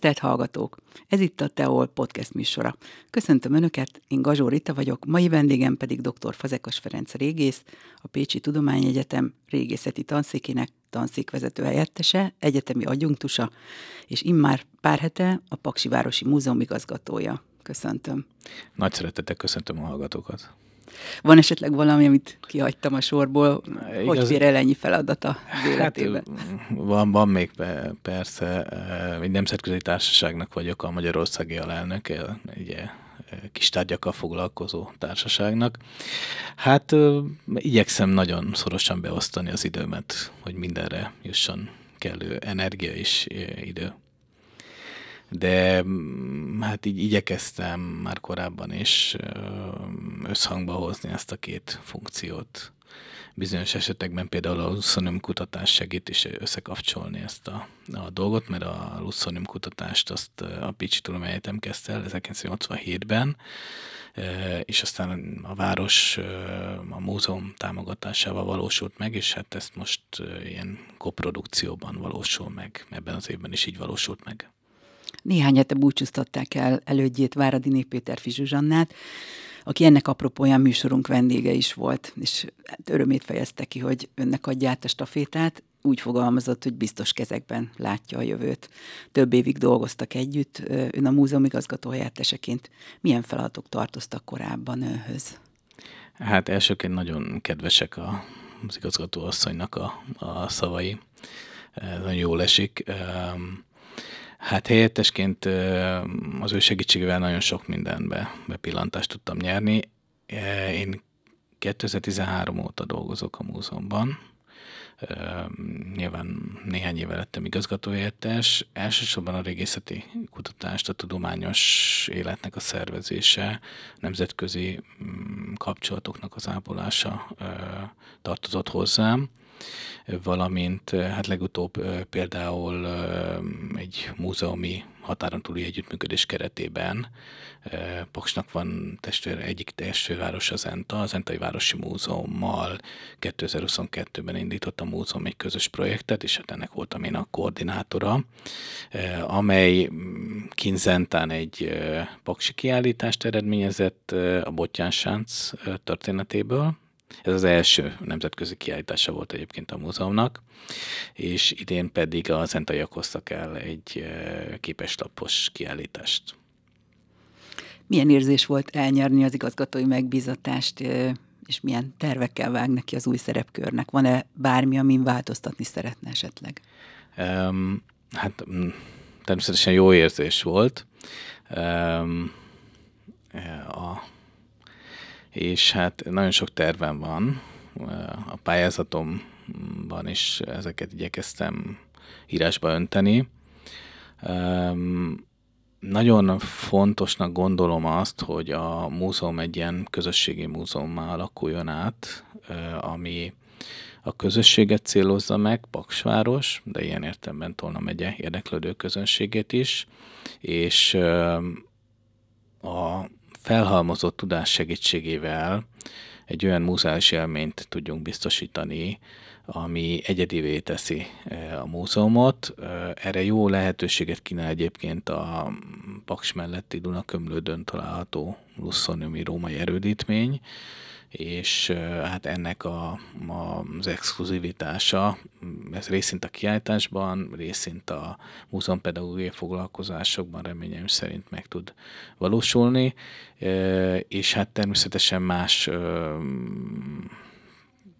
Tisztelt hallgatók! Ez itt a Teol podcast műsora. Köszöntöm Önöket, én Gazsó Rita vagyok, mai vendégem pedig dr. Fazekas Ferenc régész, a Pécsi Tudományegyetem régészeti tanszékének tanszékvezető helyettese, egyetemi adjunktusa, és immár pár hete a Paksi Városi Múzeum igazgatója. Köszöntöm. Nagy szeretettel köszöntöm a hallgatókat. Van esetleg valami, amit kihagytam a sorból, Igaz... hogy fér el ennyi feladata az hát, életében? Hát, van, van még persze, egy nemzetközi társaságnak vagyok a Magyarországi alelnök, ugye kis tárgyakkal foglalkozó társaságnak. Hát igyekszem nagyon szorosan beosztani az időmet, hogy mindenre jusson kellő energia és idő de mm, hát így igyekeztem már korábban is összhangba hozni ezt a két funkciót. Bizonyos esetekben például a luszonium kutatás segít is összekapcsolni ezt a, a dolgot, mert a luszonium kutatást azt a Pécsi Tudományegyetem kezdte el 1987-ben, és aztán a város a múzeum támogatásával valósult meg, és hát ezt most ilyen koprodukcióban valósul meg, ebben az évben is így valósult meg. Néhány hete búcsúztatták el elődjét Váradi Péter Fizsuzsannát, aki ennek apropóján műsorunk vendége is volt, és hát örömét fejezte ki, hogy önnek adja át a stafétát, úgy fogalmazott, hogy biztos kezekben látja a jövőt. Több évig dolgoztak együtt, ön a múzeum igazgató helyetteseként. Milyen feladatok tartoztak korábban önhöz? Hát elsőként nagyon kedvesek a, az igazgató asszonynak a, a szavai. Nagyon jól esik. Hát helyettesként az ő segítségével nagyon sok mindenbe bepillantást tudtam nyerni. Én 2013 óta dolgozok a múzeumban. Nyilván néhány éve lettem igazgatóhelyettes. Elsősorban a régészeti kutatást, a tudományos életnek a szervezése, nemzetközi mm, kapcsolatoknak az ápolása tartozott hozzám valamint hát legutóbb például egy múzeumi határon túli együttműködés keretében Paksnak van testvér, egyik testvérváros az Enta, az Entai Városi Múzeummal 2022-ben indított a múzeum egy közös projektet, és hát ennek voltam én a koordinátora, amely mm, Kinzentán egy paksi kiállítást eredményezett a Bottyánsánc történetéből, ez az első nemzetközi kiállítása volt egyébként a múzeumnak, és idén pedig a Zentaiak hoztak el egy képeslapos kiállítást. Milyen érzés volt elnyerni az igazgatói megbízatást, és milyen tervekkel vág neki az új szerepkörnek? Van-e bármi, amin változtatni szeretne esetleg? Um, hát mm, természetesen jó érzés volt. Um, a és hát nagyon sok tervem van. A pályázatomban is ezeket igyekeztem írásba önteni. Nagyon fontosnak gondolom azt, hogy a múzeum egy ilyen közösségi múzeummá alakuljon át, ami a közösséget célozza meg, Paksváros, de ilyen értelemben Tolna megye érdeklődő közönségét is, és a felhalmozott tudás segítségével egy olyan múzeális élményt tudjunk biztosítani, ami egyedivé teszi e, a múzeumot. E, erre jó lehetőséget kínál egyébként a Paks melletti Dunakömlődön található Lusszoniumi római erődítmény, és hát ennek a, a, az exkluzivitása, ez részint a kiállításban, részint a múzeumpedagógiai foglalkozásokban reményem szerint meg tud valósulni, és hát természetesen más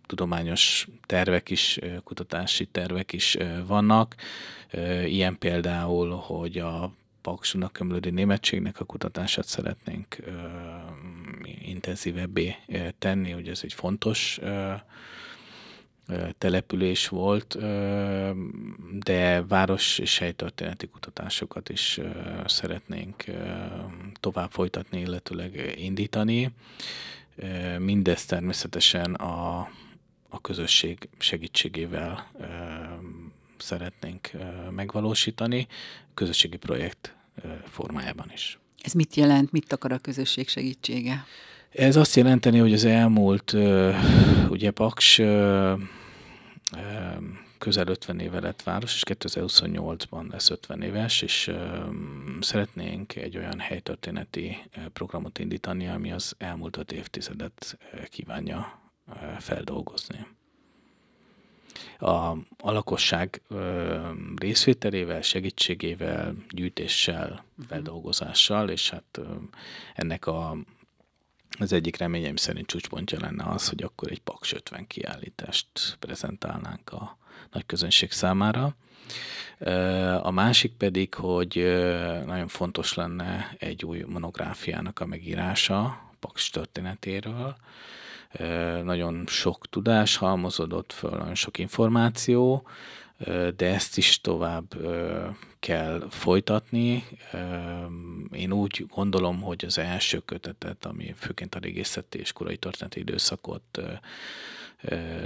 tudományos tervek is, kutatási tervek is vannak. Ilyen például, hogy a Paksunak ömlődi németségnek a kutatását szeretnénk ö, intenzívebbé tenni, hogy ez egy fontos ö, település volt, de város és helytörténeti kutatásokat is szeretnénk tovább folytatni, illetőleg indítani. Mindezt természetesen a, a közösség segítségével szeretnénk megvalósítani, közösségi projekt formájában is. Ez mit jelent, mit akar a közösség segítsége? Ez azt jelenteni, hogy az elmúlt, ugye Paks közel 50 éve lett város, és 2028-ban lesz 50 éves, és szeretnénk egy olyan helytörténeti programot indítani, ami az elmúlt öt évtizedet kívánja feldolgozni. A, a lakosság részvételével, segítségével, gyűjtéssel, mhm. feldolgozással, és hát ennek a az egyik reményem szerint csúcspontja lenne az, hogy akkor egy Paks 50 kiállítást prezentálnánk a nagy közönség számára. A másik pedig, hogy nagyon fontos lenne egy új monográfiának a megírása Paks történetéről. Nagyon sok tudás halmozódott föl, nagyon sok információ, de ezt is tovább kell folytatni. Én úgy gondolom, hogy az első kötetet, ami főként a régészeti és korai történeti időszakot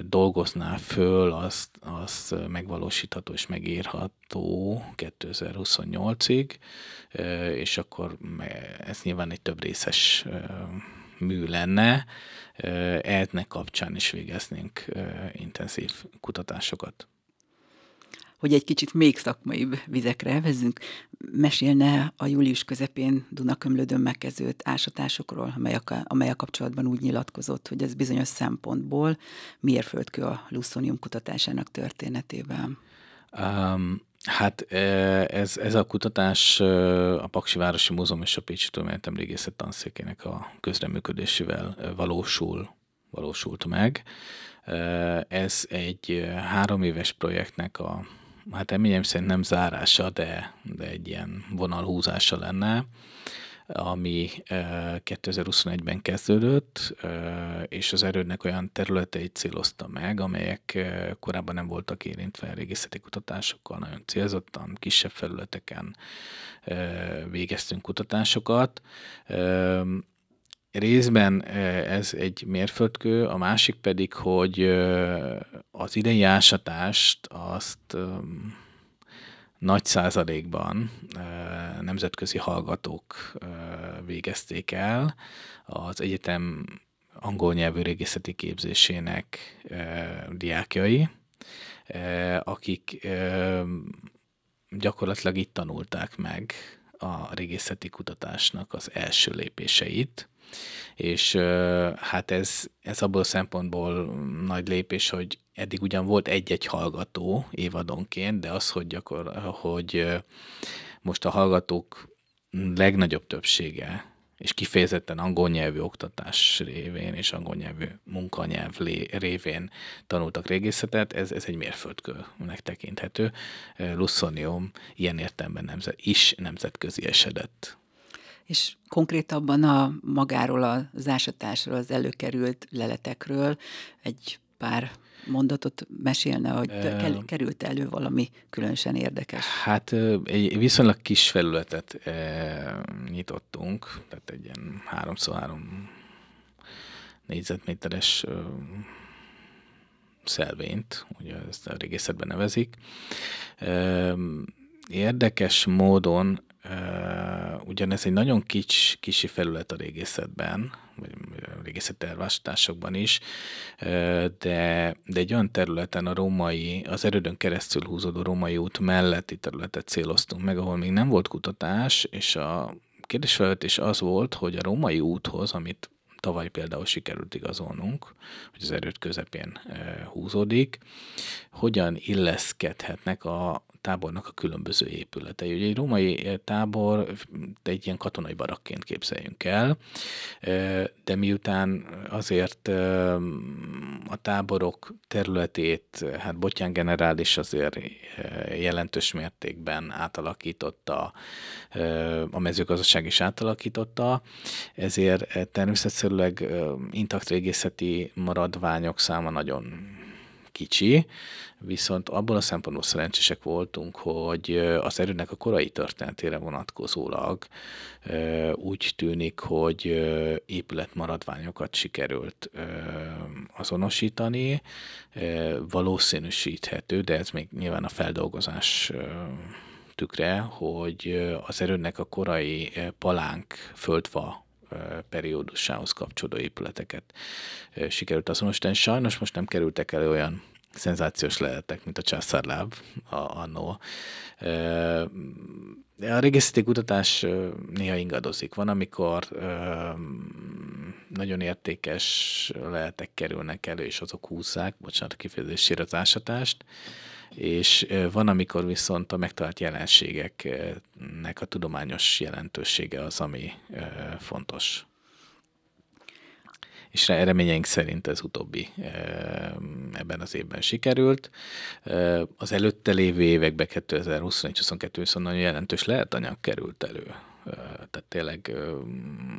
dolgozná föl, az, az megvalósítható és megírható 2028-ig, és akkor ez nyilván egy több részes mű lenne, ennek kapcsán is végeznénk intenzív kutatásokat. Hogy egy kicsit még szakmaibb vizekre elvezzünk, mesélne a július közepén Dunakömlődön megkezdődött ásatásokról, amely a, amely a kapcsolatban úgy nyilatkozott, hogy ez bizonyos szempontból mérföldkő a luszonium kutatásának történetében. Um, hát ez, ez a kutatás a Paksi Városi Múzeum és a Pécsi Tudományegyetem Régészet Tanszékének a közreműködésével valósul, valósult meg. Ez egy három éves projektnek a hát reményem szerint nem zárása, de, de egy ilyen vonalhúzása lenne, ami 2021-ben kezdődött, és az erődnek olyan területeit célozta meg, amelyek korábban nem voltak érintve régészeti kutatásokkal, nagyon célzottan, kisebb felületeken végeztünk kutatásokat. Részben ez egy mérföldkő, a másik pedig, hogy az idei ásatást azt nagy százalékban nemzetközi hallgatók végezték el. Az egyetem angol nyelvű régészeti képzésének diákjai, akik gyakorlatilag itt tanulták meg a régészeti kutatásnak az első lépéseit, és hát ez, ez abból a szempontból nagy lépés, hogy eddig ugyan volt egy-egy hallgató évadonként, de az, hogy, gyakor, hogy most a hallgatók legnagyobb többsége, és kifejezetten angol nyelvű oktatás révén és angol nyelvű munkanyelv révén tanultak régészetet, ez, ez egy mérföldkőnek tekinthető. Luszonium ilyen értelemben nemzet, is nemzetközi esedett és konkrétabban a magáról az ásatásról, az előkerült leletekről egy pár mondatot mesélne, hogy uh, került elő valami különösen érdekes? Hát egy viszonylag kis felületet e, nyitottunk, tehát egy ilyen 3x3 négyzetméteres e, szelvényt, ugye ezt a régészetben nevezik. E, érdekes módon ugyanez egy nagyon kics, kisi felület a régészetben, vagy a régészet tervásításokban is, de, de egy olyan területen a római, az erődön keresztül húzódó római út melletti területet céloztunk meg, ahol még nem volt kutatás, és a kérdésfelvetés az volt, hogy a római úthoz, amit tavaly például sikerült igazolnunk, hogy az erőt közepén húzódik, hogyan illeszkedhetnek a tábornak a különböző épületei. Ugye egy római eh, tábor egy ilyen katonai barakként képzeljünk el, eh, de miután azért eh, a táborok területét, hát Botyán generális azért jelentős mértékben átalakította, a mezőgazdaság is átalakította, ezért természetszerűleg intakt régészeti maradványok száma nagyon kicsi, viszont abból a szempontból szerencsések voltunk, hogy az erőnek a korai történetére vonatkozólag úgy tűnik, hogy épületmaradványokat sikerült azonosítani, valószínűsíthető, de ez még nyilván a feldolgozás tükre, hogy az erőnek a korai palánk földfa periódusához kapcsolódó épületeket sikerült azonosítani. Sajnos most nem kerültek elő olyan szenzációs lehetek, mint a császárláb annó. A régészeti kutatás néha ingadozik. Van, amikor nagyon értékes lehetek kerülnek elő, és azok húzzák, bocsánat a kifejezésére az ásatást, és van, amikor viszont a megtalált jelenségeknek a tudományos jelentősége az, ami fontos és reményeink szerint ez utóbbi ebben az évben sikerült. Az előtte lévő években 2021-22 viszont nagyon jelentős lehetanyag került elő. Tehát tényleg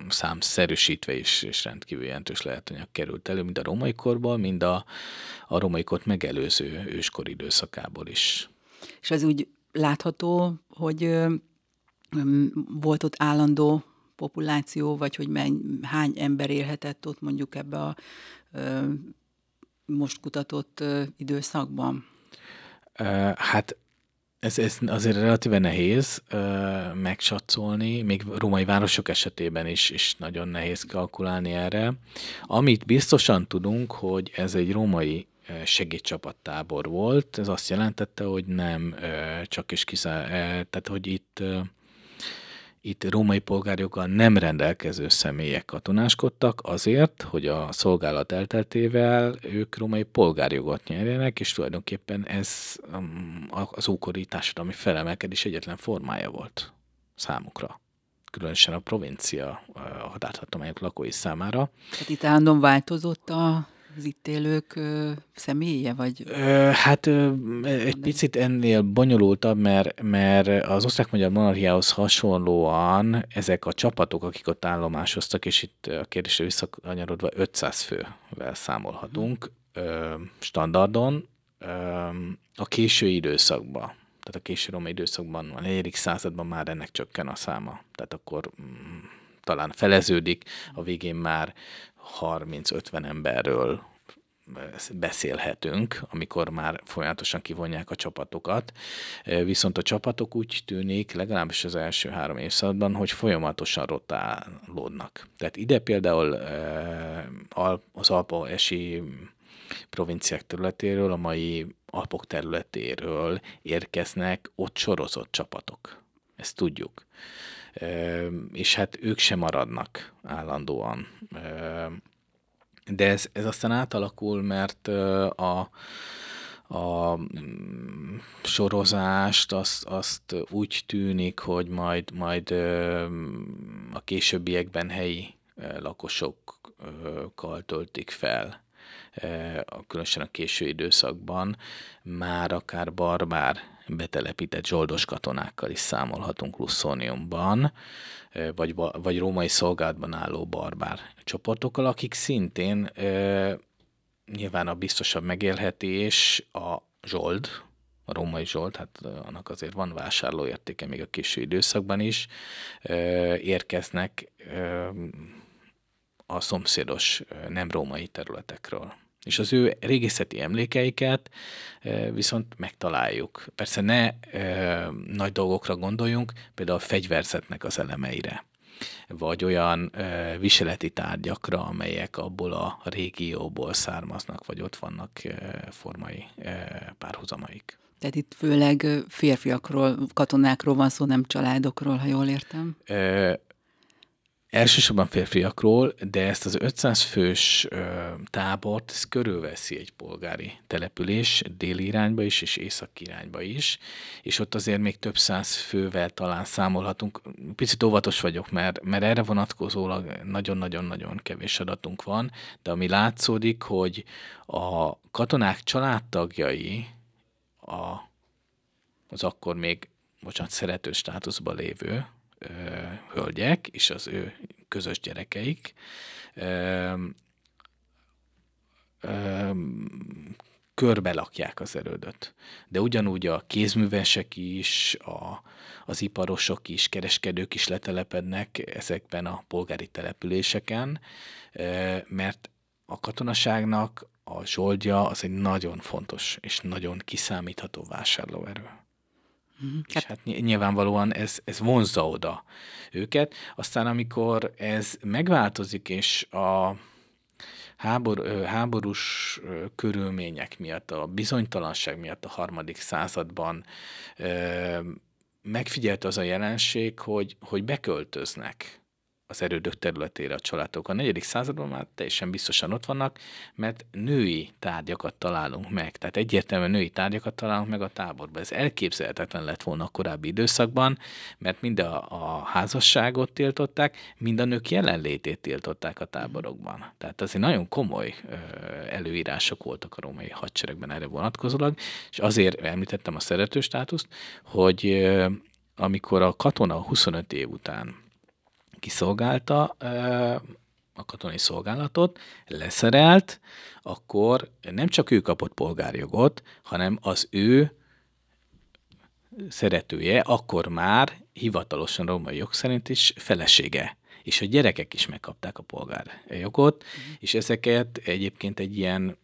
számszerűsítve is, és rendkívül jelentős lehetanyag került elő, mind a római korból, mind a, a római kort megelőző őskor időszakából is. És az úgy látható, hogy volt ott állandó populáció, vagy hogy menny, hány ember élhetett ott mondjuk ebbe a most kutatott időszakban? Hát ez, ez azért relatíve nehéz ö, megsatszolni, még római városok esetében is, is nagyon nehéz kalkulálni erre. Amit biztosan tudunk, hogy ez egy római segédcsapattábor volt, ez azt jelentette, hogy nem csak és kiszá, tehát hogy itt itt római polgárjoggal nem rendelkező személyek katonáskodtak azért, hogy a szolgálat elteltével ők római polgárjogot nyerjenek, és tulajdonképpen ez um, az ókori társadalmi felemelkedés egyetlen formája volt számukra különösen a provincia határtartományok lakói számára. Tehát itt állandóan változott a az itt élők ö, személye? Vagy... Ö, hát ö, egy picit ennél bonyolultabb, mert, mert az osztrák-magyar monarchiához hasonlóan ezek a csapatok, akik ott állomásoztak, és itt a kérdésre visszakanyarodva 500 fővel számolhatunk ö, standardon ö, a késő időszakban. Tehát a késő római időszakban, a 4. században már ennek csökken a száma. Tehát akkor mm, talán feleződik, a végén már 30-50 emberről beszélhetünk, amikor már folyamatosan kivonják a csapatokat. Viszont a csapatok úgy tűnik, legalábbis az első három évszázadban, hogy folyamatosan rotálódnak. Tehát ide például az Alpa-esi provinciák területéről, a mai Alpok területéről érkeznek ott sorozott csapatok. Ezt tudjuk és hát ők sem maradnak állandóan. De ez, ez aztán átalakul, mert a, a mm, sorozást azt, azt úgy tűnik, hogy majd, majd a későbbiekben helyi lakosokkal töltik fel különösen a késő időszakban, már akár barbár betelepített zsoldos katonákkal is számolhatunk Luszóniumban, vagy, vagy római szolgálatban álló barbár csoportokkal, akik szintén nyilván a biztosabb megélhetés a zsold, a római zsold, hát annak azért van vásárlóértéke még a késő időszakban is, érkeznek a szomszédos nem római területekről és az ő régészeti emlékeiket viszont megtaláljuk. Persze ne nagy dolgokra gondoljunk, például a fegyverzetnek az elemeire, vagy olyan e, viseleti tárgyakra, amelyek abból a régióból származnak, vagy ott vannak formai e, párhuzamaik. Tehát itt főleg férfiakról, katonákról van szó, nem családokról, ha jól értem. Elsősorban férfiakról, de ezt az 500 fős ö, tábort ez körülveszi egy polgári település, déli irányba is, és észak irányba is, és ott azért még több száz fővel talán számolhatunk. Picit óvatos vagyok, mert, mert erre vonatkozólag nagyon-nagyon-nagyon kevés adatunk van, de ami látszódik, hogy a katonák családtagjai a, az akkor még, bocsánat, szerető státuszban lévő, hölgyek és az ő közös gyerekeik körbe lakják az erődöt. De ugyanúgy a kézművesek is, a, az iparosok is, kereskedők is letelepednek ezekben a polgári településeken, mert a katonaságnak a zsoldja az egy nagyon fontos és nagyon kiszámítható vásárlóerő. Mm, és hát nyilvánvalóan ez, ez vonzza oda őket. Aztán amikor ez megváltozik, és a hábor, háborús körülmények miatt, a bizonytalanság miatt a harmadik században megfigyelt az a jelenség, hogy, hogy beköltöznek az erődök területére a családok. A negyedik században már teljesen biztosan ott vannak, mert női tárgyakat találunk meg. Tehát egyértelműen női tárgyakat találunk meg a táborban. Ez elképzelhetetlen lett volna a korábbi időszakban, mert mind a, a házasságot tiltották, mind a nők jelenlétét tiltották a táborokban. Tehát azért nagyon komoly ö, előírások voltak a római hadseregben erre vonatkozólag, és azért említettem a szerető státuszt, hogy ö, amikor a katona 25 év után kiszolgálta a katonai szolgálatot, leszerelt, akkor nem csak ő kapott polgárjogot, hanem az ő szeretője, akkor már hivatalosan római jog szerint is felesége. És a gyerekek is megkapták a polgárjogot, mm. és ezeket egyébként egy ilyen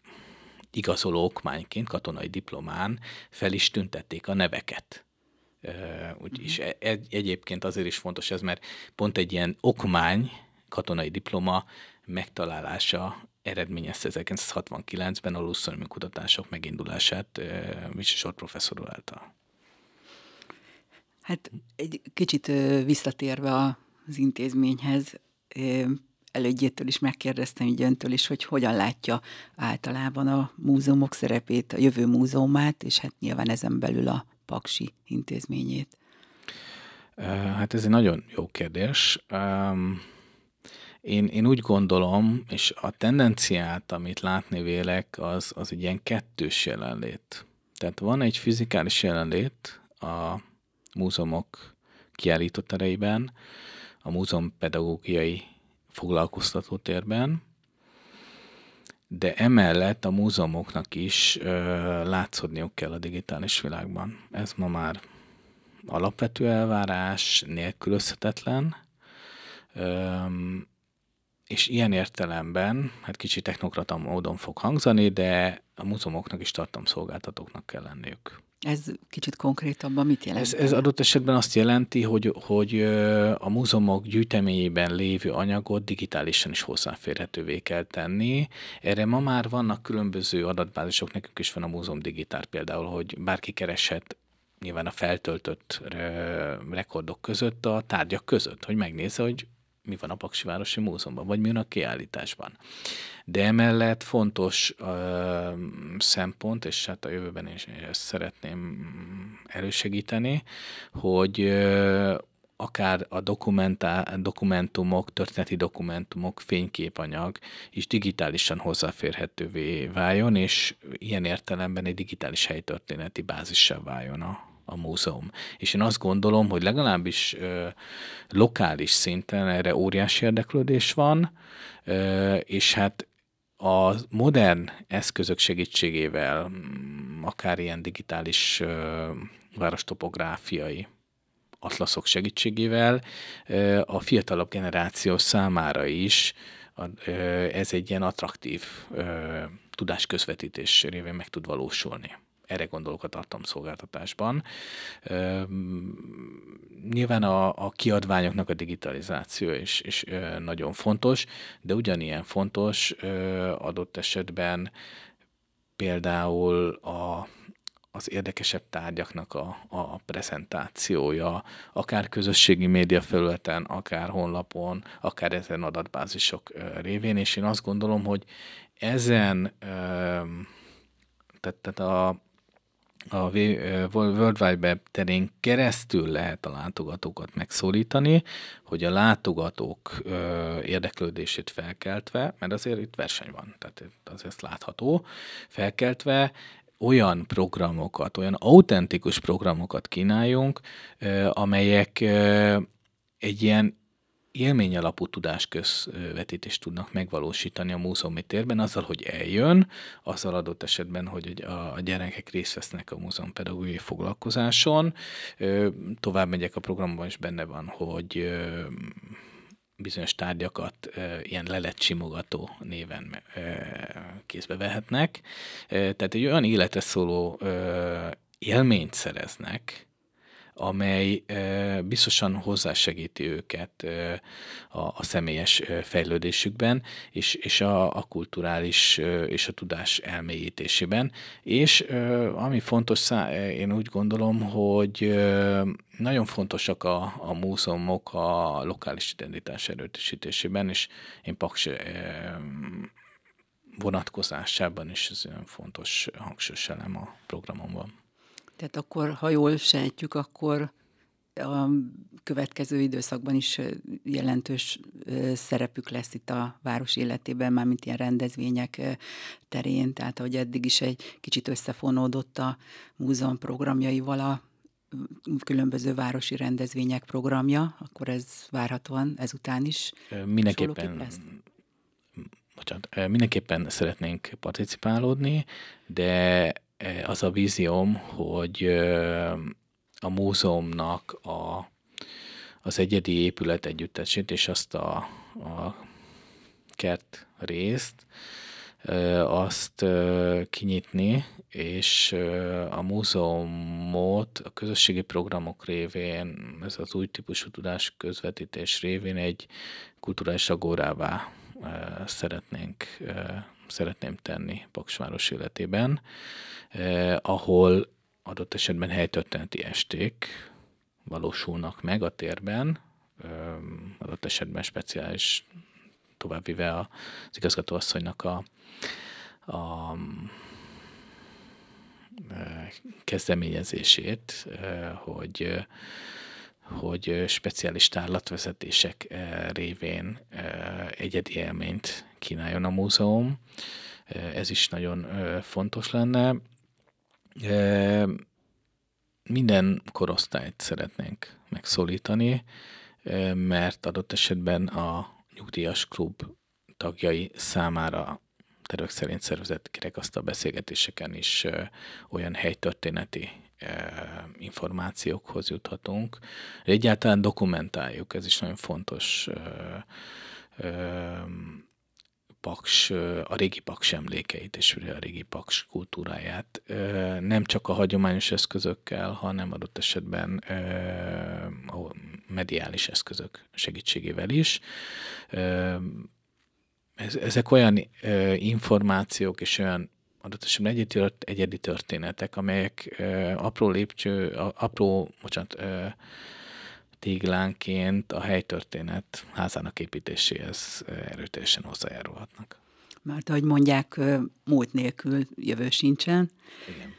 igazoló okmányként, katonai diplomán fel is tüntették a neveket. Úgyis uh-huh. egy, egyébként azért is fontos ez, mert pont egy ilyen okmány, katonai diploma megtalálása eredményezte 1969-ben a lusszonimi kutatások megindulását Visisor professzor által. Hát egy kicsit visszatérve az intézményhez, elődjétől is megkérdeztem, így öntől is, hogy hogyan látja általában a múzeumok szerepét, a jövő múzeumát, és hát nyilván ezen belül a Paksi intézményét? Hát ez egy nagyon jó kérdés. Én, én úgy gondolom, és a tendenciát, amit látni vélek, az, az egy ilyen kettős jelenlét. Tehát van egy fizikális jelenlét a múzeumok kiállított ereiben, a múzeum pedagógiai foglalkoztatótérben, de emellett a múzeumoknak is ö, látszódniuk kell a digitális világban. Ez ma már alapvető elvárás, nélkülözhetetlen, ö, és ilyen értelemben, hát kicsit technokrata módon fog hangzani, de a múzeumoknak is tartalomszolgáltatóknak kell lenniük. Ez kicsit konkrétabban mit jelent? Ez, ez adott esetben azt jelenti, hogy, hogy a múzeumok gyűjteményében lévő anyagot digitálisan is hozzáférhetővé kell tenni. Erre ma már vannak különböző adatbázisok, nekünk is van a Múzeum Digitár például, hogy bárki kereshet nyilván a feltöltött rekordok között, a tárgyak között, hogy megnézze, hogy mi van a Paksi Városi Múzeumban, vagy mi van a kiállításban. De emellett fontos ö, szempont, és hát a jövőben is ezt szeretném elősegíteni, hogy ö, akár a dokumentumok, történeti dokumentumok, fényképanyag is digitálisan hozzáférhetővé váljon, és ilyen értelemben egy digitális helytörténeti bázissal váljon a, a múzeum. És én azt gondolom, hogy legalábbis ö, lokális szinten erre óriási érdeklődés van, ö, és hát a modern eszközök segítségével, mm, akár ilyen digitális ö, várostopográfiai atlaszok segítségével a fiatalabb generáció számára is ez egy ilyen attraktív tudásközvetítés révén meg tud valósulni erre gondolok a tartalomszolgáltatásban. Nyilván a, a kiadványoknak a digitalizáció is, is nagyon fontos, de ugyanilyen fontos adott esetben például a az érdekesebb tárgyaknak a, a prezentációja, akár közösségi média felületen, akár honlapon, akár ezen adatbázisok révén, és én azt gondolom, hogy ezen tehát, tehát a, a World Wide Web terén keresztül lehet a látogatókat megszólítani, hogy a látogatók érdeklődését felkeltve, mert azért itt verseny van, tehát azért látható, felkeltve olyan programokat, olyan autentikus programokat kínáljunk, amelyek egy ilyen élmény alapú tudásközvetítést tudnak megvalósítani a múzeumi térben, azzal, hogy eljön, azzal adott esetben, hogy a gyerekek részt vesznek a múzeum pedagógiai foglalkozáson. Tovább megyek a programban, is benne van, hogy bizonyos tárgyakat ilyen lelecsimogató néven kézbe vehetnek. Tehát egy olyan életre szóló élményt szereznek, amely biztosan hozzásegíti őket a, személyes fejlődésükben, és, és a, a kulturális és a tudás elmélyítésében. És ami fontos, én úgy gondolom, hogy nagyon fontosak a, a múzeumok a lokális identitás erősítésében, és én Paks vonatkozásában is ez olyan fontos hangsúlyos elem a programomban. Tehát akkor, ha jól sejtjük, akkor a következő időszakban is jelentős szerepük lesz itt a város életében, mármint ilyen rendezvények terén, tehát ahogy eddig is egy kicsit összefonódott a múzeum programjaival a különböző városi rendezvények programja, akkor ez várhatóan ezután is Mindenképpen lesz? bocsánat, mindenképpen szeretnénk participálódni, de az a vízióm, hogy a múzeumnak a, az egyedi épület együttesét és azt a, a kert részt, azt kinyitni, és a múzeumot a közösségi programok révén, ez az új típusú tudás közvetítés révén egy kulturális agórává szeretnénk, szeretném tenni Paksváros életében, ahol adott esetben helytörténeti esték valósulnak meg a térben, adott esetben speciális továbbvive az igazgatóasszonynak a, a kezdeményezését, hogy hogy speciális tárlatvezetések révén egyedi élményt kínáljon a múzeum. Ez is nagyon fontos lenne. Minden korosztályt szeretnénk megszólítani, mert adott esetben a nyugdíjas klub tagjai számára tervek szerint szervezett kerekasztal beszélgetéseken is olyan helytörténeti információkhoz juthatunk. Egyáltalán dokumentáljuk, ez is nagyon fontos. Paks, a régi Paks emlékeit és a régi Paks kultúráját nem csak a hagyományos eszközökkel, hanem adott esetben a mediális eszközök segítségével is. Ezek olyan információk és olyan adott esetben egyedi, tört, egyedi történetek, amelyek uh, apró lépcső, apró, bocsánat, uh, téglánként a helytörténet házának építéséhez erőteljesen hozzájárulhatnak. Mert ahogy mondják, múlt nélkül jövő sincsen. Igen.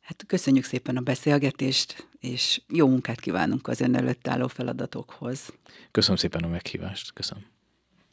Hát köszönjük szépen a beszélgetést, és jó munkát kívánunk az ön előtt álló feladatokhoz. Köszönöm szépen a meghívást. Köszönöm.